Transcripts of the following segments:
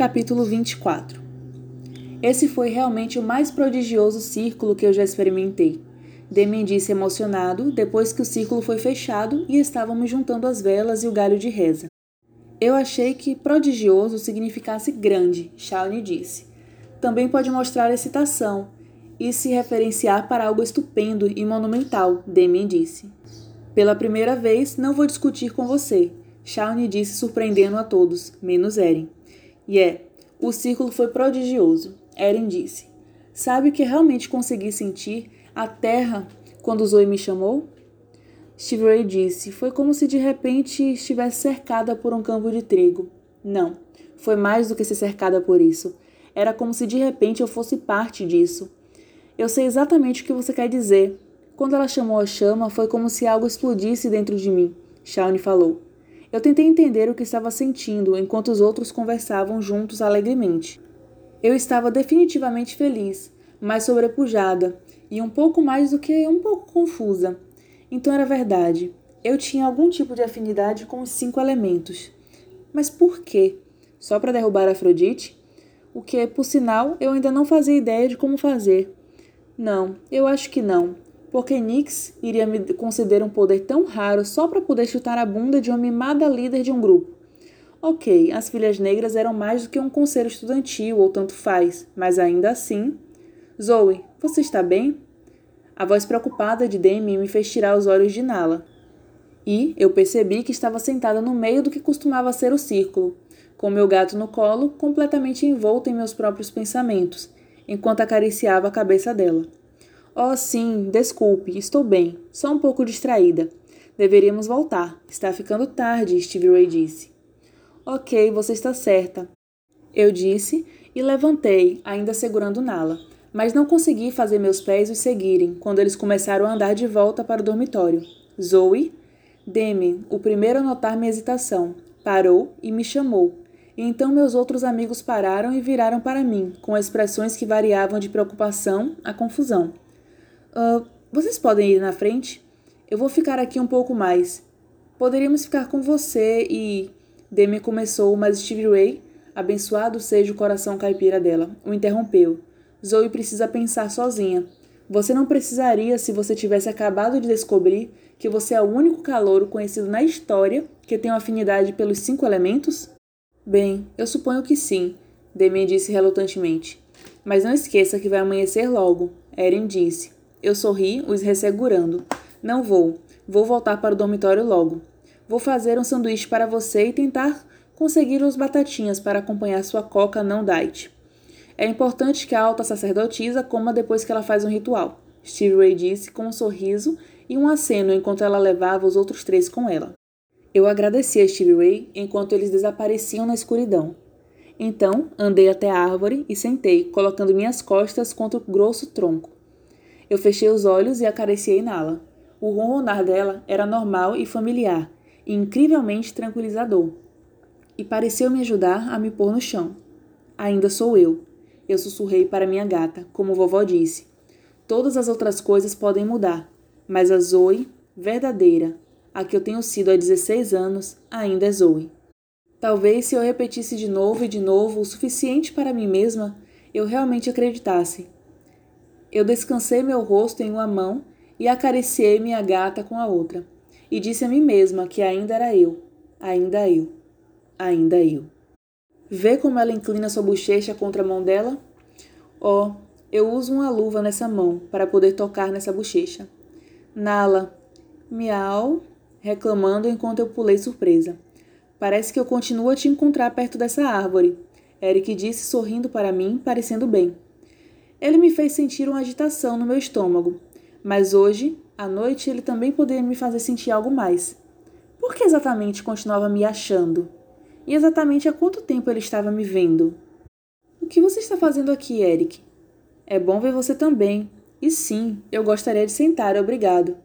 Capítulo 24 Esse foi realmente o mais prodigioso círculo que eu já experimentei. Demian disse emocionado depois que o círculo foi fechado e estávamos juntando as velas e o galho de reza. Eu achei que prodigioso significasse grande, Shawnee disse. Também pode mostrar excitação e se referenciar para algo estupendo e monumental, Demian disse. Pela primeira vez, não vou discutir com você, Shawnee disse surpreendendo a todos, menos Eren. E yeah, é, o círculo foi prodigioso, Eren disse. Sabe o que realmente consegui sentir a terra quando Zoe me chamou? Steve Ray disse. Foi como se de repente estivesse cercada por um campo de trigo. Não, foi mais do que ser cercada por isso. Era como se de repente eu fosse parte disso. Eu sei exatamente o que você quer dizer. Quando ela chamou a chama, foi como se algo explodisse dentro de mim, Shawnee falou. Eu tentei entender o que estava sentindo enquanto os outros conversavam juntos alegremente. Eu estava definitivamente feliz, mas sobrepujada, e um pouco mais do que um pouco confusa. Então era verdade. Eu tinha algum tipo de afinidade com os cinco elementos. Mas por quê? Só para derrubar Afrodite? O que, por sinal, eu ainda não fazia ideia de como fazer. Não, eu acho que não. Porque Nix iria me conceder um poder tão raro só para poder chutar a bunda de uma mimada líder de um grupo. Ok, as filhas negras eram mais do que um conselho estudantil ou tanto faz, mas ainda assim. Zoe, você está bem? A voz preocupada de Demi me fez tirar os olhos de Nala. E eu percebi que estava sentada no meio do que costumava ser o círculo, com meu gato no colo, completamente envolto em meus próprios pensamentos, enquanto acariciava a cabeça dela. Oh, sim, desculpe, estou bem, só um pouco distraída. Deveríamos voltar. Está ficando tarde, Steve Ray disse. Ok, você está certa. Eu disse e levantei, ainda segurando Nala mas não consegui fazer meus pés os seguirem quando eles começaram a andar de volta para o dormitório. Zoe, Demi, o primeiro a notar minha hesitação, parou e me chamou. E então meus outros amigos pararam e viraram para mim, com expressões que variavam de preocupação a confusão. Uh, vocês podem ir na frente? Eu vou ficar aqui um pouco mais. Poderíamos ficar com você e. Demi começou, mas Stevie Ray, abençoado seja o coração caipira dela, o interrompeu. Zoe precisa pensar sozinha. Você não precisaria se você tivesse acabado de descobrir que você é o único calouro conhecido na história que tem uma afinidade pelos cinco elementos? Bem, eu suponho que sim, Demian disse relutantemente. Mas não esqueça que vai amanhecer logo, Eren disse. Eu sorri, os ressegurando. Não vou. Vou voltar para o dormitório logo. Vou fazer um sanduíche para você e tentar conseguir os batatinhas para acompanhar sua coca não diet. É importante que a alta sacerdotisa coma depois que ela faz um ritual. Steve Ray disse com um sorriso e um aceno enquanto ela levava os outros três com ela. Eu agradeci a Steve Ray enquanto eles desapareciam na escuridão. Então, andei até a árvore e sentei, colocando minhas costas contra o grosso tronco. Eu fechei os olhos e acariciei Nala. O ronronar dela era normal e familiar, e incrivelmente tranquilizador. E pareceu me ajudar a me pôr no chão. Ainda sou eu, eu sussurrei para minha gata, como vovó disse. Todas as outras coisas podem mudar, mas a Zoe, verdadeira, a que eu tenho sido há 16 anos, ainda é Zoe. Talvez se eu repetisse de novo e de novo o suficiente para mim mesma, eu realmente acreditasse. Eu descansei meu rosto em uma mão e acariciei minha gata com a outra, e disse a mim mesma que ainda era eu, ainda eu, ainda eu. Vê como ela inclina sua bochecha contra a mão dela? Oh, eu uso uma luva nessa mão para poder tocar nessa bochecha. Nala, miau, reclamando enquanto eu pulei surpresa. Parece que eu continuo a te encontrar perto dessa árvore, Eric disse sorrindo para mim, parecendo bem. Ele me fez sentir uma agitação no meu estômago, mas hoje, à noite, ele também poderia me fazer sentir algo mais. Por que exatamente continuava me achando? e exatamente há quanto tempo ele estava me vendo. O que você está fazendo aqui, Eric? É bom ver você também. E sim, eu gostaria de sentar, obrigado.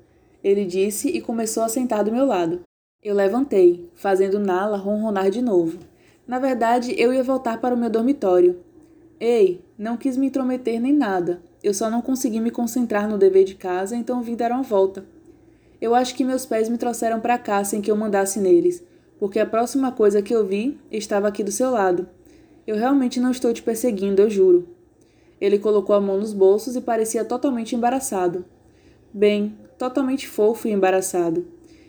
Ele disse e começou a sentar do meu lado. Eu levantei, fazendo Nala ronronar de novo. Na verdade, eu ia voltar para o meu dormitório. Ei, não quis me intrometer nem nada. Eu só não consegui me concentrar no dever de casa, então vim dar uma volta. Eu acho que meus pés me trouxeram para cá sem que eu mandasse neles porque a próxima coisa que eu vi estava aqui do seu lado. Eu realmente não estou te perseguindo, eu juro. Ele colocou a mão nos bolsos e parecia totalmente embaraçado. Bem, totalmente fofo e embaraçado.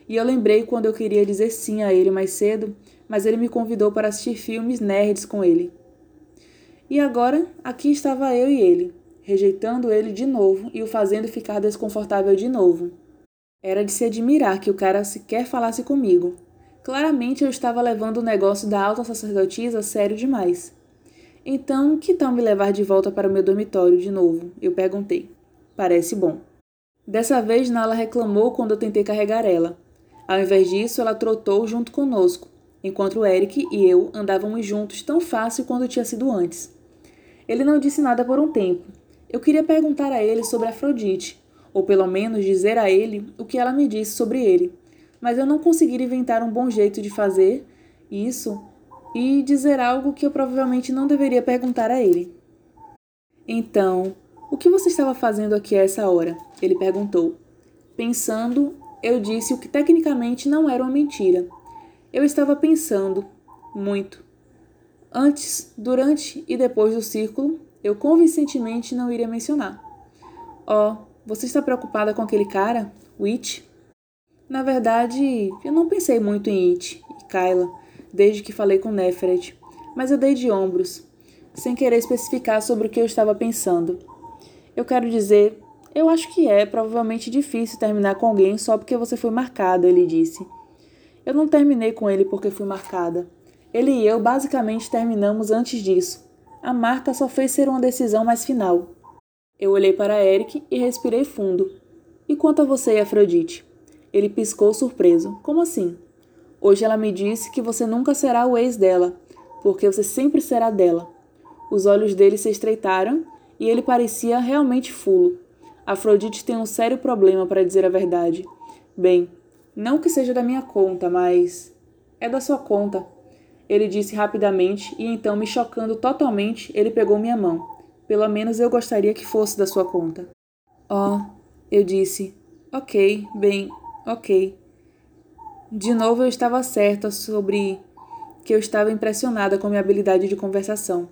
E eu lembrei quando eu queria dizer sim a ele mais cedo, mas ele me convidou para assistir filmes nerds com ele. E agora, aqui estava eu e ele, rejeitando ele de novo e o fazendo ficar desconfortável de novo. Era de se admirar que o cara sequer falasse comigo. Claramente eu estava levando o negócio da alta sacerdotisa sério demais. Então, que tal me levar de volta para o meu dormitório de novo? Eu perguntei. Parece bom. Dessa vez, Nala reclamou quando eu tentei carregar ela. Ao invés disso, ela trotou junto conosco, enquanto Eric e eu andávamos juntos tão fácil quanto tinha sido antes. Ele não disse nada por um tempo. Eu queria perguntar a ele sobre Afrodite, ou pelo menos dizer a ele o que ela me disse sobre ele, mas eu não conseguira inventar um bom jeito de fazer isso e dizer algo que eu provavelmente não deveria perguntar a ele. Então, o que você estava fazendo aqui a essa hora? Ele perguntou. Pensando, eu disse o que tecnicamente não era uma mentira. Eu estava pensando muito. Antes, durante e depois do círculo, eu convincentemente não iria mencionar. Oh, você está preocupada com aquele cara? O It? Na verdade, eu não pensei muito em It e Kyla desde que falei com Neferet, mas eu dei de ombros, sem querer especificar sobre o que eu estava pensando. Eu quero dizer, eu acho que é provavelmente difícil terminar com alguém só porque você foi marcada, ele disse. Eu não terminei com ele porque fui marcada. Ele e eu basicamente terminamos antes disso. A marca só fez ser uma decisão mais final. Eu olhei para Eric e respirei fundo. E quanto a você e Afrodite? Ele piscou surpreso. Como assim? Hoje ela me disse que você nunca será o ex dela, porque você sempre será dela. Os olhos dele se estreitaram e ele parecia realmente fulo. Afrodite tem um sério problema, para dizer a verdade. Bem, não que seja da minha conta, mas. É da sua conta. Ele disse rapidamente e então, me chocando totalmente, ele pegou minha mão. Pelo menos eu gostaria que fosse da sua conta. Oh, eu disse. Ok, bem, ok. De novo eu estava certa sobre que eu estava impressionada com minha habilidade de conversação.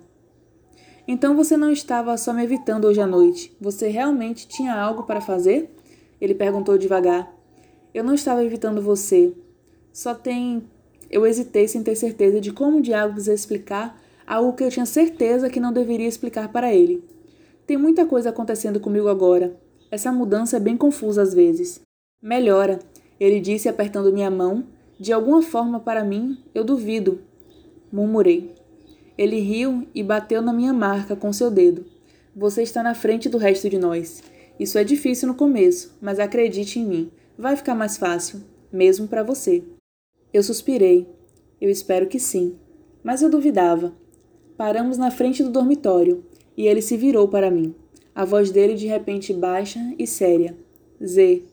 Então você não estava só me evitando hoje à noite. Você realmente tinha algo para fazer? Ele perguntou devagar. Eu não estava evitando você. Só tem eu hesitei sem ter certeza de como diabos explicar algo que eu tinha certeza que não deveria explicar para ele. Tem muita coisa acontecendo comigo agora. Essa mudança é bem confusa às vezes. Melhora, ele disse apertando minha mão. De alguma forma, para mim, eu duvido. Murmurei. Ele riu e bateu na minha marca com seu dedo. Você está na frente do resto de nós. Isso é difícil no começo, mas acredite em mim. Vai ficar mais fácil, mesmo para você. Eu suspirei. Eu espero que sim. Mas eu duvidava. Paramos na frente do dormitório e ele se virou para mim. A voz dele de repente baixa e séria. Z.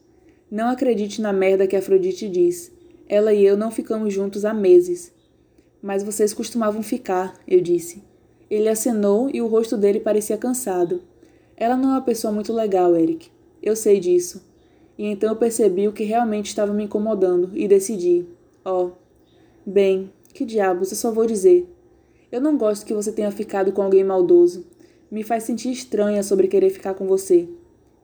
Não acredite na merda que Afrodite diz. Ela e eu não ficamos juntos há meses. Mas vocês costumavam ficar, eu disse. Ele acenou e o rosto dele parecia cansado. Ela não é uma pessoa muito legal, Eric. Eu sei disso. E então eu percebi o que realmente estava me incomodando e decidi. Oh, bem, que diabos, eu só vou dizer. Eu não gosto que você tenha ficado com alguém maldoso. Me faz sentir estranha sobre querer ficar com você.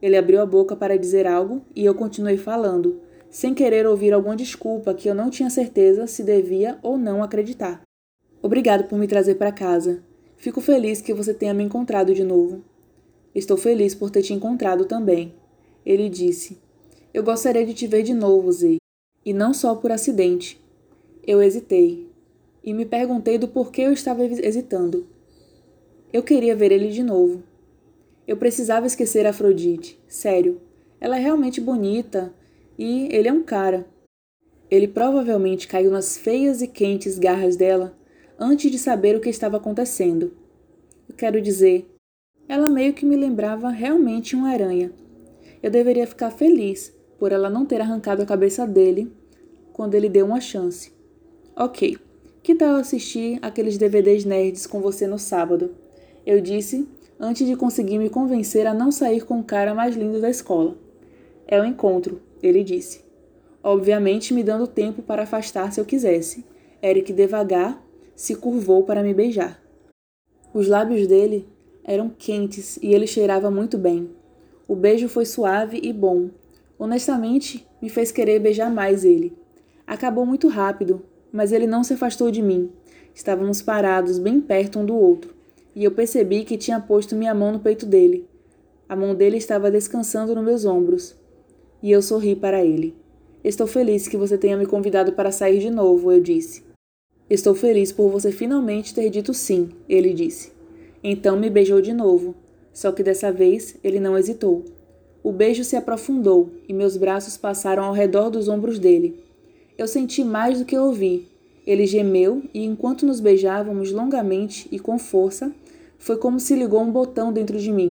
Ele abriu a boca para dizer algo e eu continuei falando, sem querer ouvir alguma desculpa que eu não tinha certeza se devia ou não acreditar. Obrigado por me trazer para casa. Fico feliz que você tenha me encontrado de novo. Estou feliz por ter te encontrado também. Ele disse: Eu gostaria de te ver de novo, Zê e não só por acidente. Eu hesitei e me perguntei do porquê eu estava hesitando. Eu queria ver ele de novo. Eu precisava esquecer Afrodite, sério. Ela é realmente bonita e ele é um cara. Ele provavelmente caiu nas feias e quentes garras dela antes de saber o que estava acontecendo. Eu quero dizer, ela meio que me lembrava realmente uma aranha. Eu deveria ficar feliz por ela não ter arrancado a cabeça dele quando ele deu uma chance. Ok, que tal assistir aqueles DVDs nerds com você no sábado? Eu disse antes de conseguir me convencer a não sair com o cara mais lindo da escola. É o um encontro, ele disse. Obviamente me dando tempo para afastar se eu quisesse. Eric devagar se curvou para me beijar. Os lábios dele eram quentes e ele cheirava muito bem. O beijo foi suave e bom. Honestamente, me fez querer beijar mais ele. Acabou muito rápido, mas ele não se afastou de mim. Estávamos parados bem perto um do outro, e eu percebi que tinha posto minha mão no peito dele. A mão dele estava descansando nos meus ombros. E eu sorri para ele. Estou feliz que você tenha me convidado para sair de novo, eu disse. Estou feliz por você finalmente ter dito sim, ele disse. Então me beijou de novo, só que dessa vez ele não hesitou. O beijo se aprofundou e meus braços passaram ao redor dos ombros dele. Eu senti mais do que ouvi. Ele gemeu e, enquanto nos beijávamos longamente e com força, foi como se ligou um botão dentro de mim.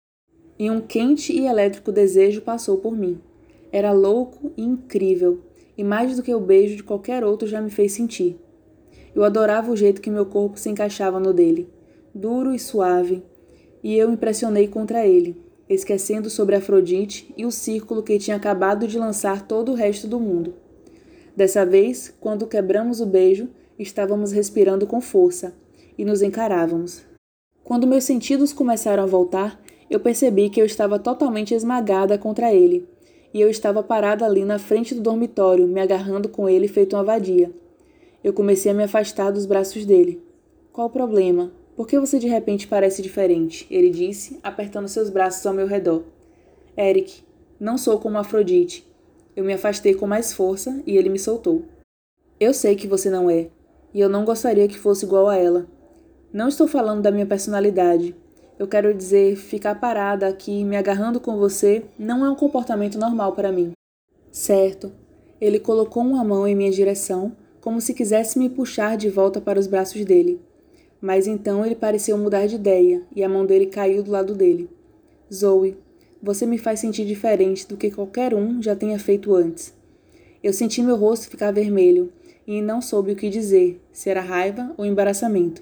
E um quente e elétrico desejo passou por mim. Era louco e incrível, e mais do que o beijo de qualquer outro já me fez sentir. Eu adorava o jeito que meu corpo se encaixava no dele, duro e suave, e eu impressionei contra ele, esquecendo sobre Afrodite e o círculo que tinha acabado de lançar todo o resto do mundo. Dessa vez, quando quebramos o beijo, estávamos respirando com força e nos encarávamos. Quando meus sentidos começaram a voltar, eu percebi que eu estava totalmente esmagada contra ele, e eu estava parada ali na frente do dormitório, me agarrando com ele feito uma vadia. Eu comecei a me afastar dos braços dele. Qual o problema? Por que você de repente parece diferente? Ele disse, apertando seus braços ao meu redor. Eric, não sou como Afrodite. Eu me afastei com mais força e ele me soltou. Eu sei que você não é, e eu não gostaria que fosse igual a ela. Não estou falando da minha personalidade. Eu quero dizer, ficar parada aqui me agarrando com você não é um comportamento normal para mim. Certo. Ele colocou uma mão em minha direção como se quisesse me puxar de volta para os braços dele. Mas então ele pareceu mudar de ideia e a mão dele caiu do lado dele. Zoe, você me faz sentir diferente do que qualquer um já tenha feito antes. Eu senti meu rosto ficar vermelho e não soube o que dizer, se era raiva ou embaraçamento.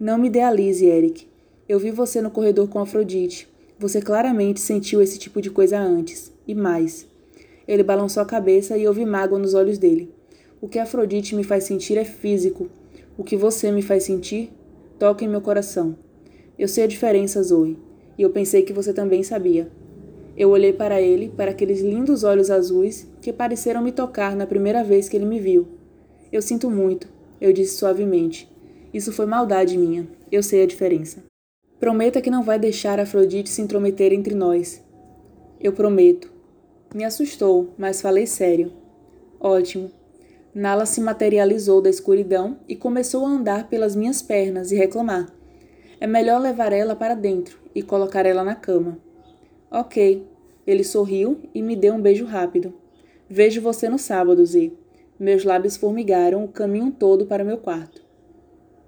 Não me idealize, Eric. Eu vi você no corredor com Afrodite. Você claramente sentiu esse tipo de coisa antes. E mais. Ele balançou a cabeça e houve mágoa nos olhos dele. O que Afrodite me faz sentir é físico. O que você me faz sentir toca em meu coração. Eu sei a diferença, Zoe, e eu pensei que você também sabia. Eu olhei para ele, para aqueles lindos olhos azuis que pareceram me tocar na primeira vez que ele me viu. Eu sinto muito, eu disse suavemente. Isso foi maldade minha. Eu sei a diferença. Prometa que não vai deixar Afrodite se intrometer entre nós. Eu prometo. Me assustou, mas falei sério. Ótimo. Nala se materializou da escuridão e começou a andar pelas minhas pernas e reclamar. É melhor levar ela para dentro e colocar ela na cama. Ok. Ele sorriu e me deu um beijo rápido. Vejo você no sábado, Z. Meus lábios formigaram o caminho todo para meu quarto.